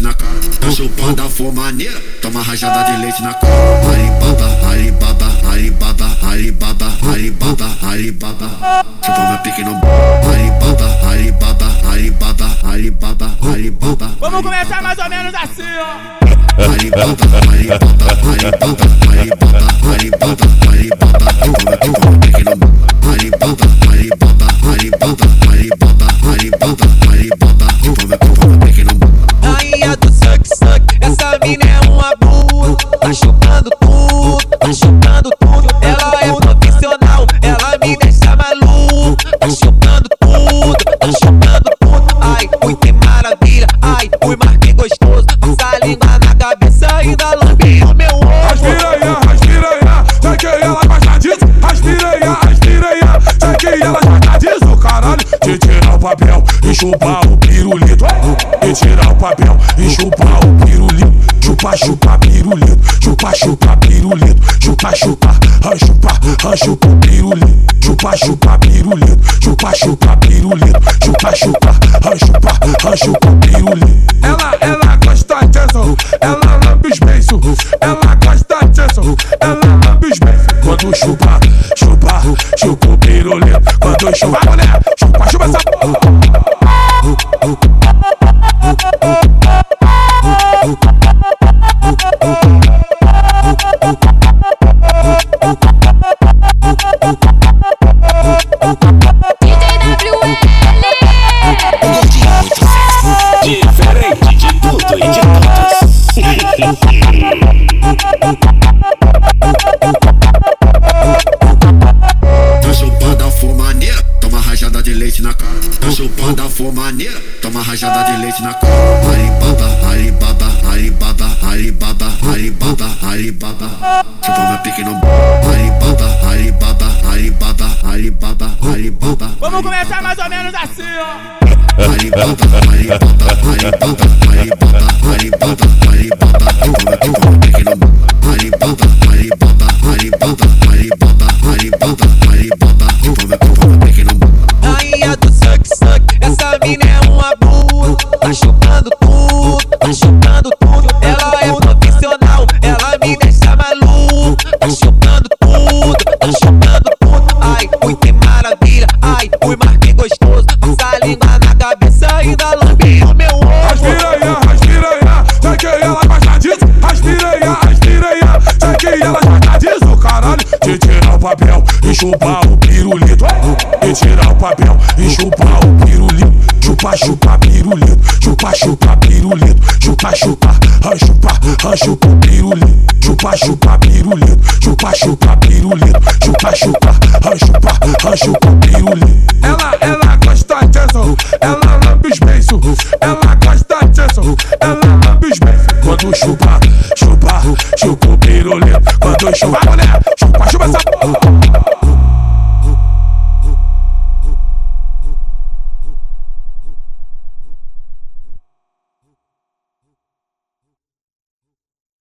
leite na cara. Tá chupando a for maneira, toma rajada de leite na cara. Alibaba, Alibaba, Alibaba, Alibaba, Alibaba, Alibaba. Chupa meu pique no Alibaba, Alibaba, Alibaba, Alibaba, Alibaba. Vamos começar mais ou menos assim, ó. Alibaba, Alibaba, Alibaba, Alibaba, Alibaba. Chupar o pirulito. De tirar o papel e chupar o pirulito. Chupa, chupa, pirulito. Chupa, chupa, pirulito. Chupa, chupa, ah, chupa, ah, chupa pirulito. Chupa, chupa, pirulito. Chupa, chupa, pirulito. Chupa, chupa, ah, chupa, chupa pirulito. Ela, ela gosta disso. Ela lambe os beiços. Ela gosta disso. Ela lambe os beiços. Quando chupa, chupa, chupa o pirulito. Quando chupa, mulher, chupa, chupa essa porra. Rajada de leite na cara. Alibaba, Alibaba, Alibaba, Alibaba, Alibaba, Alibaba. Chupa meu pique no Alibaba, Alibaba, Alibaba, Alibaba, Alibaba. Vamos começar mais ou menos assim, ó. Alibaba, Alibaba, Alibaba, Alibaba, Alibaba, Alibaba. Chupa e chupar o pirulito. E tirar o papel e chupar o pirulito. Chupa, chupa, pirulito. Chupa, chupa, pirulito. Chupa, chupa, chupa, chupa, pirulito. Chupa, chupa, pirulito. Chupa, chupa, pirulito. Chupa, chupa, chupa, chupa, pirulito. Ela, ela gosta de ação. Ela lambe os beiços. Ela gosta de ação. Ela lambe os beiços. Quando chupa, chupa, chupa o pirulito. Quando chupa, mulher, chupa, chupa essa porra.